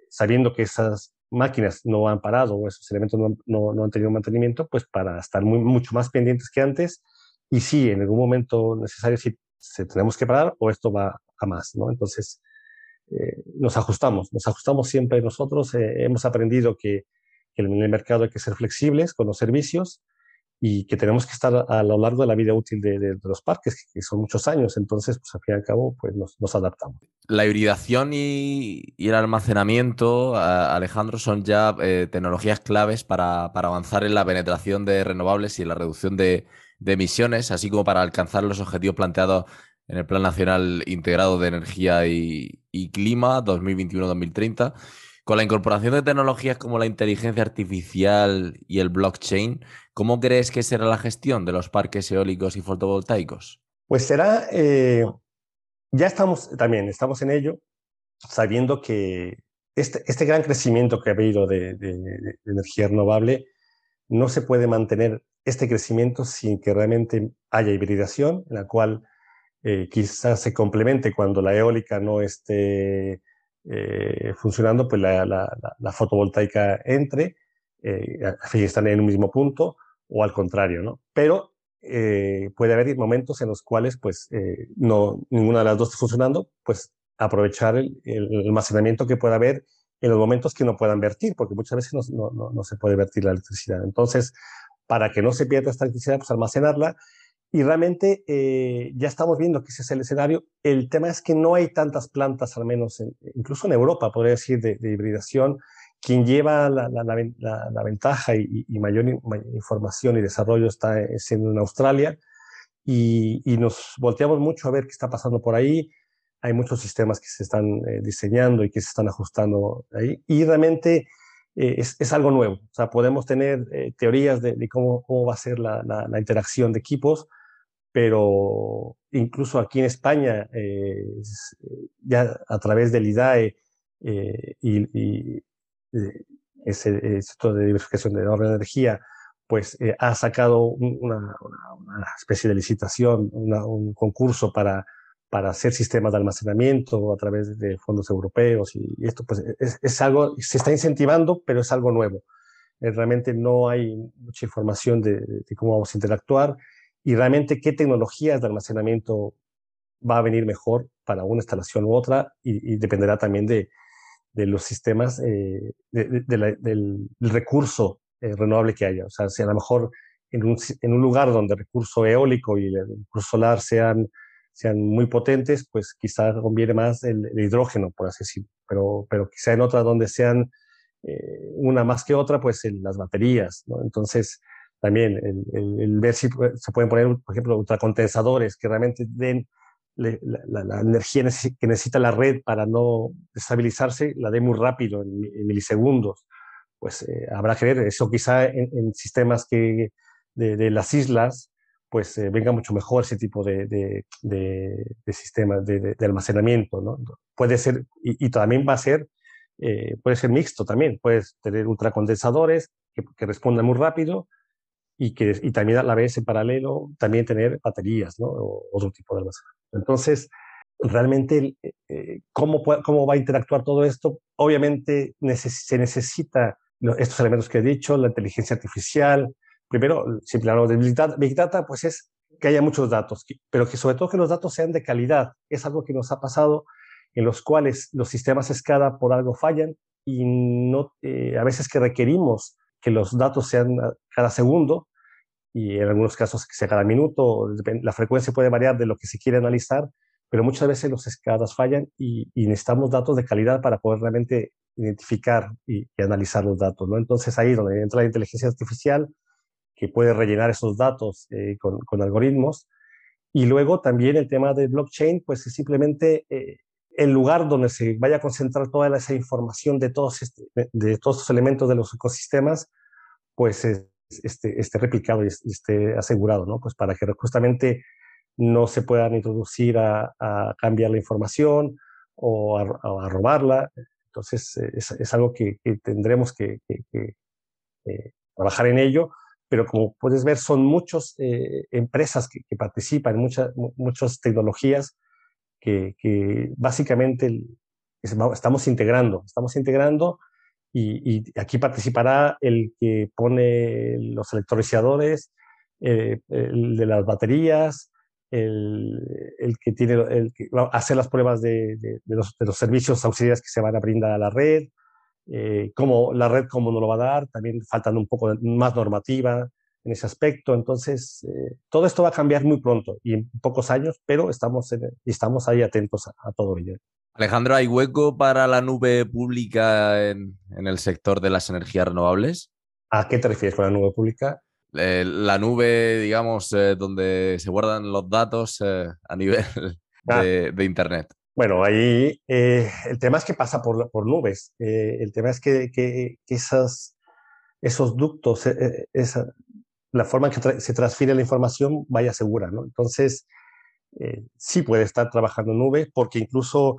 sabiendo que esas máquinas no han parado o esos elementos no, no, han tenido mantenimiento, pues para estar muy, mucho más pendientes que antes. Y si en algún momento necesario si, tenemos que parar o esto va a más, ¿no? Entonces, eh, nos ajustamos, nos ajustamos siempre nosotros, eh, hemos aprendido que, que, en el mercado hay que ser flexibles con los servicios y que tenemos que estar a, lo largo de la vida útil de, los parques, que, son muchos años, entonces, pues al fin y al cabo, pues nos, adaptamos. La hibridación y, el almacenamiento, Alejandro, son ya eh, tecnologías claves para, avanzar en la penetración de renovables y en la reducción de, emisiones, así como para alcanzar los objetivos planteados en el Plan Nacional Integrado de Energía y, y Clima 2021-2030. Con la incorporación de tecnologías como la inteligencia artificial y el blockchain, ¿cómo crees que será la gestión de los parques eólicos y fotovoltaicos? Pues será, eh, ya estamos también, estamos en ello, sabiendo que este, este gran crecimiento que ha habido de, energía renovable no se puede mantener este crecimiento sin que realmente haya hibridación, en la cual eh, quizás se complemente cuando la eólica no esté eh, funcionando, pues la, la, fotovoltaica entre, eh, están en un mismo punto, o al contrario, ¿no? Pero eh, puede haber momentos en los cuales, pues, eh, no, ninguna de las dos está funcionando, pues aprovechar el, almacenamiento que pueda haber en los momentos que no puedan vertir, porque muchas veces no, no, no, se puede vertir la electricidad. Entonces, para que no se pierda esta electricidad, pues almacenarla. Y realmente eh, ya estamos viendo que ese es el escenario. El tema es que no hay tantas plantas, al menos incluso en Europa, podría decir, de, hibridación. Quien lleva la, la, ventaja y, mayor, información y desarrollo está siendo en Australia. Y, y, nos volteamos mucho a ver qué está pasando por ahí. Hay muchos sistemas que se están eh, diseñando y que se están ajustando ahí. Y realmente eh, es, algo nuevo. O sea, podemos tener eh, teorías de, cómo, cómo, va a ser la, la, interacción de equipos, pero incluso aquí en España, eh, ya a través del IDAE y, y ese Instituto de Diversificación de Orden de Energía, pues ha sacado una, una, especie de licitación, un concurso para para hacer sistemas de almacenamiento a través de fondos europeos y, esto pues es, algo, se está incentivando, pero es algo nuevo. Eh, realmente no hay mucha información de, cómo vamos a interactuar y realmente qué tecnologías de almacenamiento va a venir mejor para una instalación u otra y, dependerá también de, de los sistemas, eh, del, recurso eh, renovable que haya. O sea, si a lo mejor en un, lugar donde el recurso eólico y el recurso solar sean sean muy potentes, pues quizá conviene más el, hidrógeno, por así decirlo, pero, pero quizá en otras donde sean eh, una más que otra, pues en las baterías. Entonces, también el, ver si se pueden poner, por ejemplo, ultracondensadores que realmente den la, energía que necesita la red para no estabilizarse, la dé muy rápido, en, milisegundos. Pues eh, habrá que ver, eso quizá en, sistemas que de, de, las islas, pues eh, venga mucho mejor ese tipo de, de, de, sistemas de, almacenamiento, ¿no? Puede ser, y, también va a ser, eh, puede ser mixto también, puedes tener ultracondensadores que, que respondan muy rápido y que y también a la vez en paralelo también tener baterías, ¿no? O otro tipo de almacenamiento. Entonces, realmente, eh, ¿cómo, ¿cómo va a interactuar todo esto? Obviamente se necesita estos elementos que he dicho, la inteligencia artificial, primero, si hablamos de Big Data, pues es que haya muchos datos, pero que sobre todo que los datos sean de calidad. Es algo que nos ha pasado en los cuales los sistemas SCADA por algo fallan y no, eh, a veces que requerimos que los datos sean cada segundo y en algunos casos cada minuto, la frecuencia puede variar de lo que se quiere analizar, pero muchas veces los SCADAs fallan y, necesitamos datos de calidad para poder realmente identificar y, y, analizar los datos. ¿no? Entonces ahí es donde entra la inteligencia artificial, que puede rellenar esos datos eh, con, algoritmos. Y luego también el tema de blockchain, pues es simplemente eh, el lugar donde se vaya a concentrar toda esa información de todos, este, de todos estos elementos de los ecosistemas, pues esté, esté replicado y esté asegurado, ¿no? Pues para que justamente no se puedan introducir a, a cambiar la información o a, a robarla. Entonces, es, es, algo que, tendremos que, que, que eh, trabajar en ello pero como puedes ver, son muchas eh, empresas que, participan, muchas, muchas tecnologías que, que básicamente estamos integrando, estamos integrando y, aquí participará el que pone los electrolizadores, eh, el de las baterías, el, el que tiene el que hacer las pruebas de, de, los, de, los, servicios auxiliares que se van a brindar a la red, eh, cómo la red cómo nos lo va a dar, también faltan un poco más normativa en ese aspecto. Entonces, eh, todo esto va a cambiar muy pronto y en pocos años, pero estamos, estamos ahí atentos a, todo ello. Alejandro, ¿hay hueco para la nube pública en, en, el sector de las energías renovables? ¿A qué te refieres con la nube pública? Eh, la nube, digamos, donde se guardan los datos a nivel ah. de, de Internet. Bueno, ahí eh, el tema es que pasa por, por nubes. Eh, el tema es que, que, esas, esos ductos, eh, esa, la forma en que se transfiere la información vaya segura, ¿no? Entonces, sí puede estar trabajando en nube, porque incluso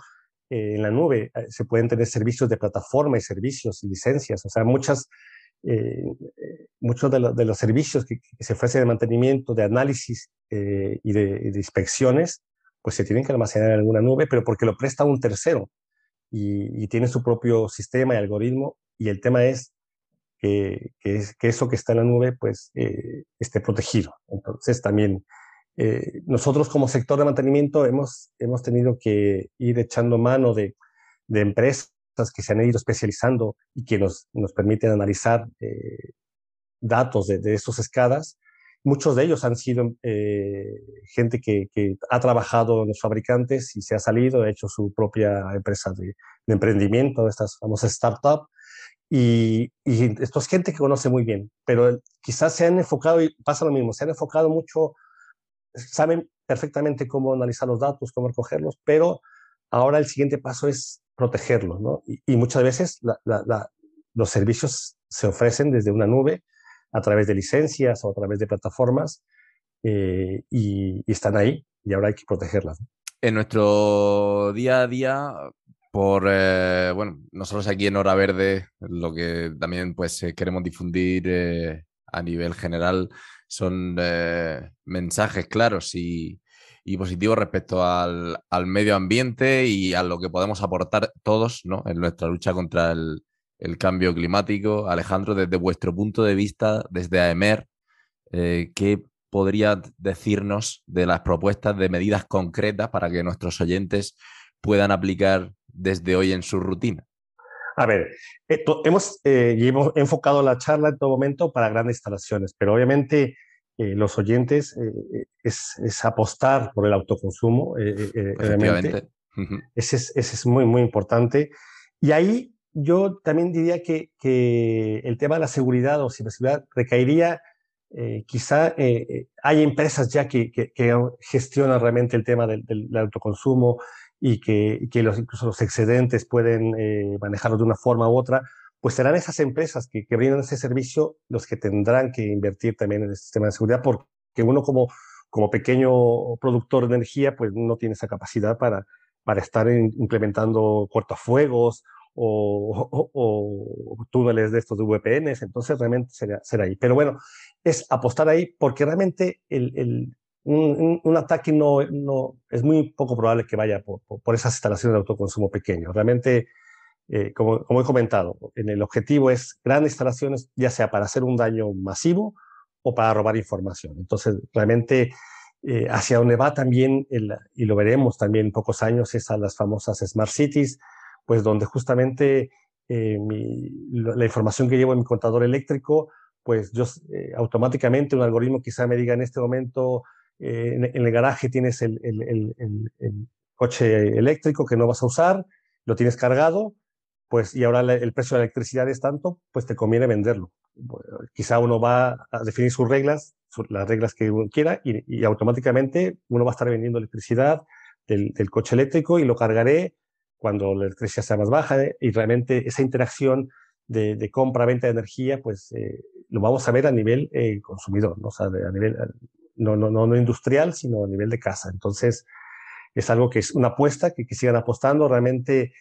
en la nube se pueden tener servicios de plataforma y servicios y licencias. O sea, muchas, muchos de, de, los servicios que, se ofrecen de mantenimiento, de análisis y de, de inspecciones, pues se tienen que almacenar en alguna nube, pero porque lo presta un tercero y, tiene su propio sistema y algoritmo. Y el tema es que, que, eso que está en la nube pues eh, esté protegido. Entonces también eh, nosotros como sector de mantenimiento hemos, hemos tenido que ir echando mano de, de empresas que se han ido especializando y que nos, nos permiten analizar eh, datos de, de estos escadas. Muchos de ellos han sido gente que, ha trabajado en los fabricantes y se ha salido, ha hecho su propia empresa de, de emprendimiento, estas famosas startups. Y, y, esto es gente que conoce muy bien, pero quizás se han enfocado, y pasa lo mismo, se han enfocado mucho, saben perfectamente cómo analizar los datos, cómo recogerlos, pero ahora el siguiente paso es protegerlos, ¿no? Y, muchas veces los servicios se ofrecen desde una nube a través de licencias o a través de plataformas eh, y, están ahí y ahora hay que protegerlas. En nuestro día a día, por, eh, bueno, nosotros aquí en Hora Verde, lo que también pues eh, queremos difundir a nivel general son mensajes claros y, y positivos respecto al, al, medio ambiente y a lo que podemos aportar todos ¿no? en nuestra lucha contra el, el cambio climático. Alejandro, desde vuestro punto de vista, desde AEMER, eh, ¿qué podría decirnos de las propuestas de medidas concretas para que nuestros oyentes puedan aplicar desde hoy en su rutina? A ver, hemos, eh, hemos enfocado la charla en todo momento para grandes instalaciones, pero obviamente eh, los oyentes es, apostar por el autoconsumo. Efectivamente. Ese es, ese es muy, muy importante. Y ahí yo también diría que, el tema de la seguridad o ciberseguridad recaería, eh, quizá eh, eh, hay empresas ya que, gestionan realmente el tema del, autoconsumo y que, los, incluso los excedentes pueden manejarlo de una forma u otra, pues serán esas empresas que, brindan ese servicio los que tendrán que invertir también en el sistema de seguridad, porque uno como, como pequeño productor de energía, pues no tiene esa capacidad para, para estar implementando cortafuegos o, túneles de estos de VPNs, entonces realmente será, ahí. Pero bueno, es apostar ahí porque realmente el, un, ataque no, es muy poco probable que vaya por, por, esas instalaciones de autoconsumo pequeño. Realmente, eh, como, como, he comentado, en el objetivo es grandes instalaciones, ya sea para hacer un daño masivo o para robar información. Entonces, realmente... Eh, hacia donde va también, y lo veremos también en pocos años, es a las famosas Smart Cities, pues donde justamente eh, la información que llevo en mi contador eléctrico, pues yo eh, automáticamente un algoritmo quizá me diga en este momento eh, en, el garaje tienes el, coche eléctrico que no vas a usar, lo tienes cargado, pues y ahora el precio de la electricidad es tanto, pues te conviene venderlo. quizá uno va a definir sus reglas, las reglas que uno quiera, y, automáticamente uno va a estar vendiendo electricidad del, coche eléctrico y lo cargaré cuando la electricidad sea más baja y realmente esa interacción de, compra-venta de energía, pues eh, lo vamos a ver a nivel eh, consumidor, ¿no? O sea, a nivel, no, no, no, industrial, sino a nivel de casa. Entonces, es algo que es una apuesta, que, que sigan apostando. Realmente,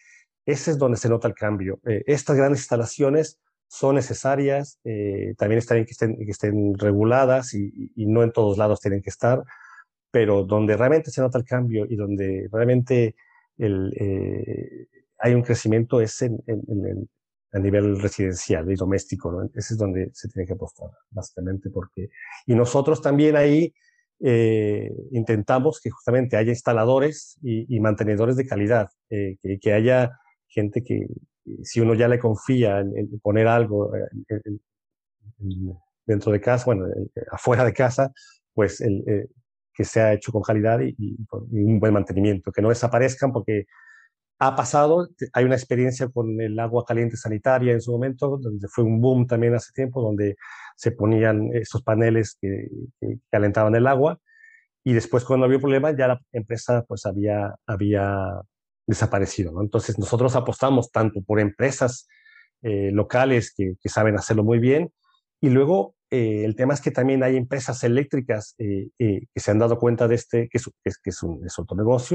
ese es donde se nota el cambio. estas grandes instalaciones son necesarias, también está bien que estén, que estén reguladas y, y, no en todos lados tienen que estar, pero donde realmente se nota el cambio y donde realmente el, eh, hay un crecimiento es en, a nivel residencial y doméstico, ¿no? Ese es donde se tiene que apostar, básicamente, porque... Y nosotros también ahí eh, intentamos que justamente haya instaladores y, mantenedores de calidad, eh, que, que, haya gente que, si uno ya le confía en, poner algo dentro de casa, bueno, afuera de casa, pues el, que sea hecho con calidad y, un buen mantenimiento, que no desaparezcan porque ha pasado, hay una experiencia con el agua caliente sanitaria en su momento, donde fue un boom también hace tiempo, donde se ponían estos paneles que, calentaban el agua y después cuando había problema ya la empresa pues había, había desaparecido. Entonces nosotros apostamos tanto por empresas eh, locales que, que, saben hacerlo muy bien y luego eh, el tema es que también hay empresas eléctricas eh, eh, que se han dado cuenta de este, que es, un, es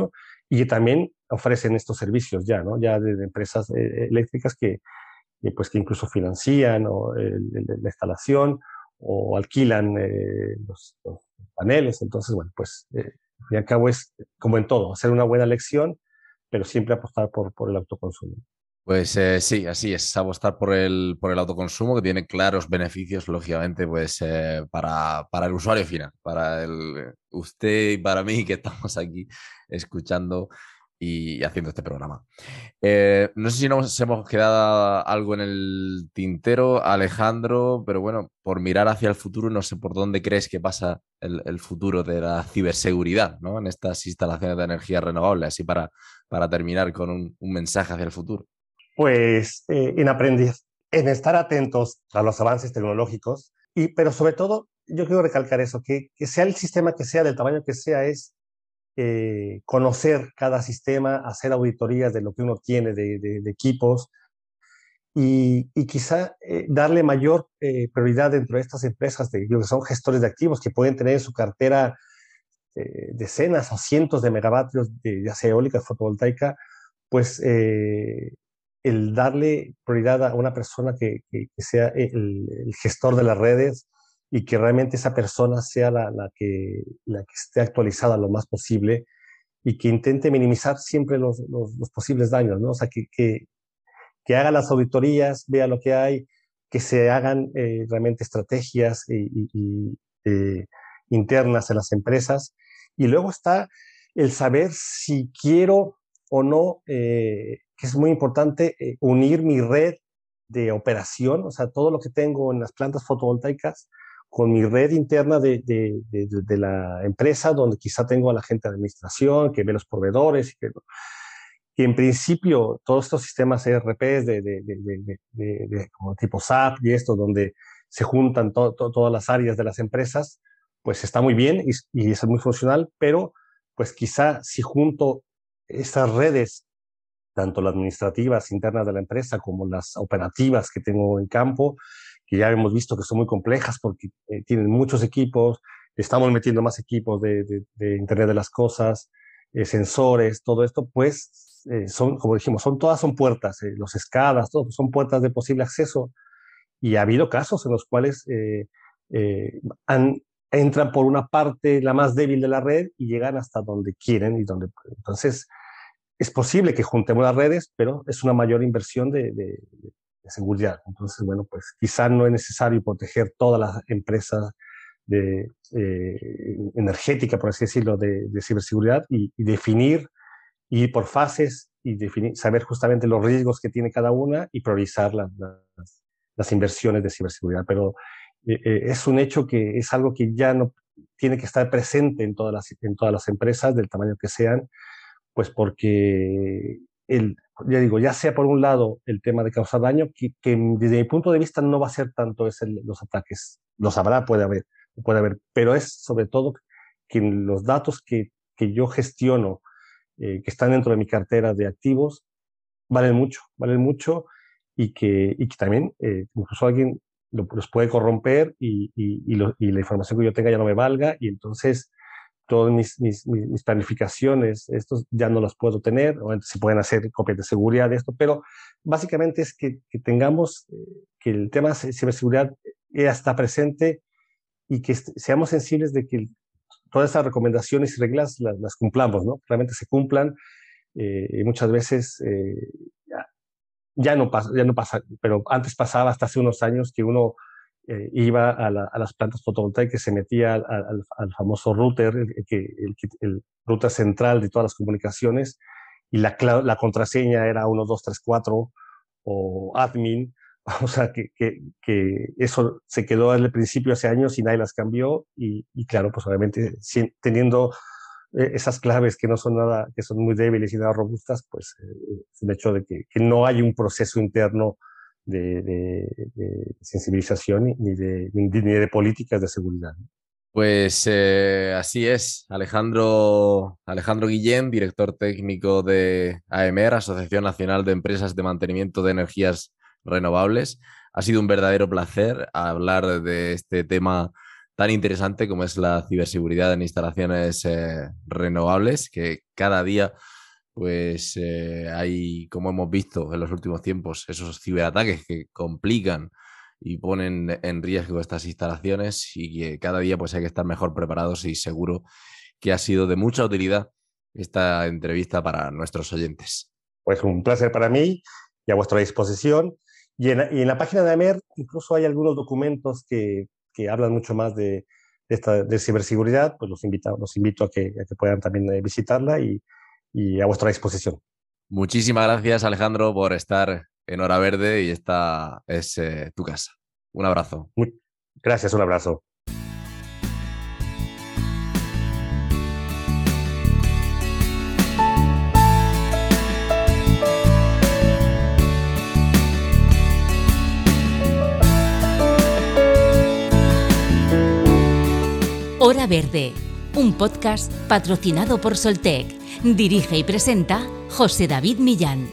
y que también ofrecen estos servicios ya, ¿no? Ya de, empresas eléctricas que, pues, que incluso financian o, la instalación o alquilan los, paneles. Entonces, bueno, pues y al cabo es como en todo, hacer una buena elección, pero siempre apostar por el autoconsumo. Pues eh, sí, así es, apostar por el, por el autoconsumo que tiene claros beneficios, lógicamente, pues eh, para, para, el usuario final, para el, usted y para mí que estamos aquí escuchando y haciendo este programa. Eh, no sé si nos hemos quedado algo en el tintero, Alejandro, pero bueno, por mirar hacia el futuro, no sé por dónde crees que pasa el, futuro de la ciberseguridad ¿no? en estas instalaciones de energía renovable, así para, para terminar con un, mensaje hacia el futuro. Pues eh, en aprender, en estar atentos a los avances tecnológicos, y, pero sobre todo, yo quiero recalcar eso, que, que sea el sistema que sea, del tamaño que sea, es eh, conocer cada sistema, hacer auditorías de lo que uno tiene de, equipos y, quizá eh, darle mayor prioridad dentro de estas empresas de, que son gestores de activos que pueden tener en su cartera decenas o cientos de megavatios de ya eólica, fotovoltaica, pues el darle prioridad a una persona que, sea el, gestor de las redes y que realmente esa persona sea la, que, esté actualizada lo más posible y que intente minimizar siempre los, posibles daños, ¿no? O sea, que, que, que, haga las auditorías, vea lo que hay, que se hagan eh, realmente estrategias eh, internas en las empresas. Y luego está el saber si quiero o no, eh, que es muy importante, unir mi red de operación, o sea, todo lo que tengo en las plantas fotovoltaicas, con mi red interna de, de, la empresa, donde quizá tengo a la gente de administración, que ve los proveedores, y que, en principio todos estos sistemas ERP de, como tipo SAP y esto, donde se juntan todas las áreas de las empresas, pues está muy bien y, y es muy funcional, pero pues quizá si junto estas redes, tanto las administrativas internas de la empresa como las operativas que tengo en campo, que ya hemos visto que son muy complejas porque eh, tienen muchos equipos, estamos metiendo más equipos de, de, Internet de las Cosas, eh, sensores, todo esto, pues eh, son, como dijimos, son todas son puertas, los escadas, todo, son puertas de posible acceso. Y ha habido casos en los cuales han, entran por una parte la más débil de la red y llegan hasta donde quieren y donde entonces es posible que juntemos las redes, pero es una mayor inversión de, de seguridad. Entonces, bueno, pues quizá no es necesario proteger todas las empresas de, eh, energética, por así decirlo, de, ciberseguridad y, definir, ir por fases y definir, saber justamente los riesgos que tiene cada una y priorizar las, inversiones de ciberseguridad. Pero eh, eh, es un hecho que es algo que ya no tiene que estar presente en todas las empresas, del tamaño que sean, pues porque el, ya digo, ya sea por un lado el tema de causar daño, que, desde mi punto de vista no va a ser tanto es los ataques, los habrá, puede haber, puede haber, pero es sobre todo que los datos que, que yo gestiono, eh, que están dentro de mi cartera de activos, valen mucho, valen mucho y que, y que también eh, incluso alguien los puede corromper y, y, y, la información que yo tenga ya no me valga y entonces todas mis, mis, mis, planificaciones, estos ya no las puedo tener, o se pueden hacer copias de seguridad de esto, pero básicamente es que, que tengamos, eh, que el tema de ciberseguridad ya está presente y que seamos sensibles de que todas esas recomendaciones y reglas las, las cumplamos, ¿no? Realmente se cumplan. Eh, y muchas veces eh, ya, ya, no pasa, ya no pasa, pero antes pasaba hasta hace unos años que uno eh, iba a, las plantas fotovoltaicas, se metía al, famoso router, el, el, el, router central de todas las comunicaciones, y la, la contraseña era 1, 2, 3, 4 o admin. O sea, que, que, eso se quedó al principio hace años y nadie las cambió. Y, claro, pues obviamente teniendo eh, esas claves que no son nada, que son muy débiles y nada robustas, pues eh, el hecho de que no hay un proceso interno de, sensibilización ni de, ni de, políticas de seguridad. Pues eh, así es, Alejandro, Alejandro Guillén, director técnico de AEMER, Asociación Nacional de Empresas de Mantenimiento de Energías Renovables. Ha sido un verdadero placer hablar de este tema tan interesante como es la ciberseguridad en instalaciones eh, renovables, que cada día pues eh, hay, como hemos visto en los últimos tiempos, esos ciberataques que complican y ponen en riesgo estas instalaciones y que cada día pues hay que estar mejor preparados y seguro que ha sido de mucha utilidad esta entrevista para nuestros oyentes. Pues un placer para mí y a vuestra disposición. Y en, la página de AMER incluso hay algunos documentos que, que hablan mucho más de, esta, de ciberseguridad, pues los invito, los invito a que, a que puedan también eh, visitarla y, y a vuestra disposición. Muchísimas gracias, Alejandro, por estar en Hora Verde y esta es eh, tu casa. Un abrazo. Gracias, un abrazo. Hora Verde, un podcast patrocinado por Soltec. Dirige y presenta José David Millán.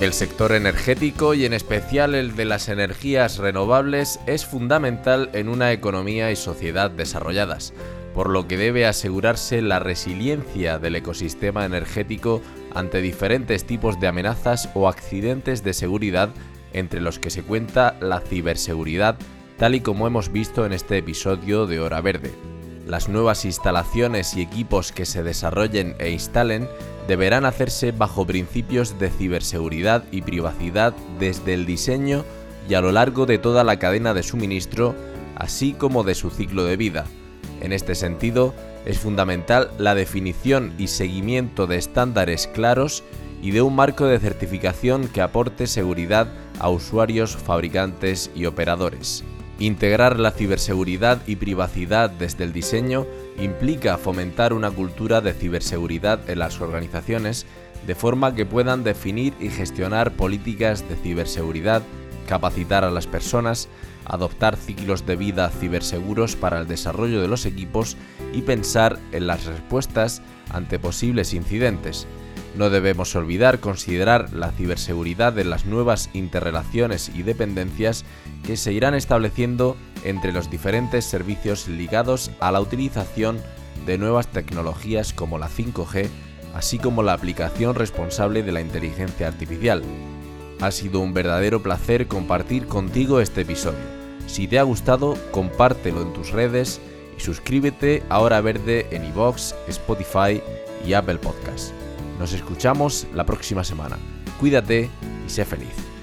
El sector energético y en especial el de las energías renovables es fundamental en una economía y sociedad desarrolladas por lo que debe asegurarse la resiliencia del ecosistema energético ante diferentes tipos de amenazas o accidentes de seguridad entre los que se cuenta la ciberseguridad, tal y como hemos visto en este episodio de Hora Verde. Las nuevas instalaciones y equipos que se desarrollen e instalen deberán hacerse bajo principios de ciberseguridad y privacidad desde el diseño y a lo largo de toda la cadena de suministro, así como de su ciclo de vida, en este sentido, es fundamental la definición y seguimiento de estándares claros y de un marco de certificación que aporte seguridad a usuarios, fabricantes y operadores. Integrar la ciberseguridad y privacidad desde el diseño implica fomentar una cultura de ciberseguridad en las organizaciones de forma que puedan definir y gestionar políticas de ciberseguridad, capacitar a las personas, adoptar ciclos de vida ciberseguros para el desarrollo de los equipos y pensar en las respuestas ante posibles incidentes. No debemos olvidar considerar la ciberseguridad de las nuevas interrelaciones y dependencias que se irán estableciendo entre los diferentes servicios ligados a la utilización de nuevas tecnologías como la 5G, así como la aplicación responsable de la inteligencia artificial. Ha sido un verdadero placer compartir contigo este episodio. Si te ha gustado, compártelo en tus redes y suscríbete a Hora Verde en iVoox, Spotify y Apple Podcasts. Nos escuchamos la próxima semana. Cuídate y sé feliz.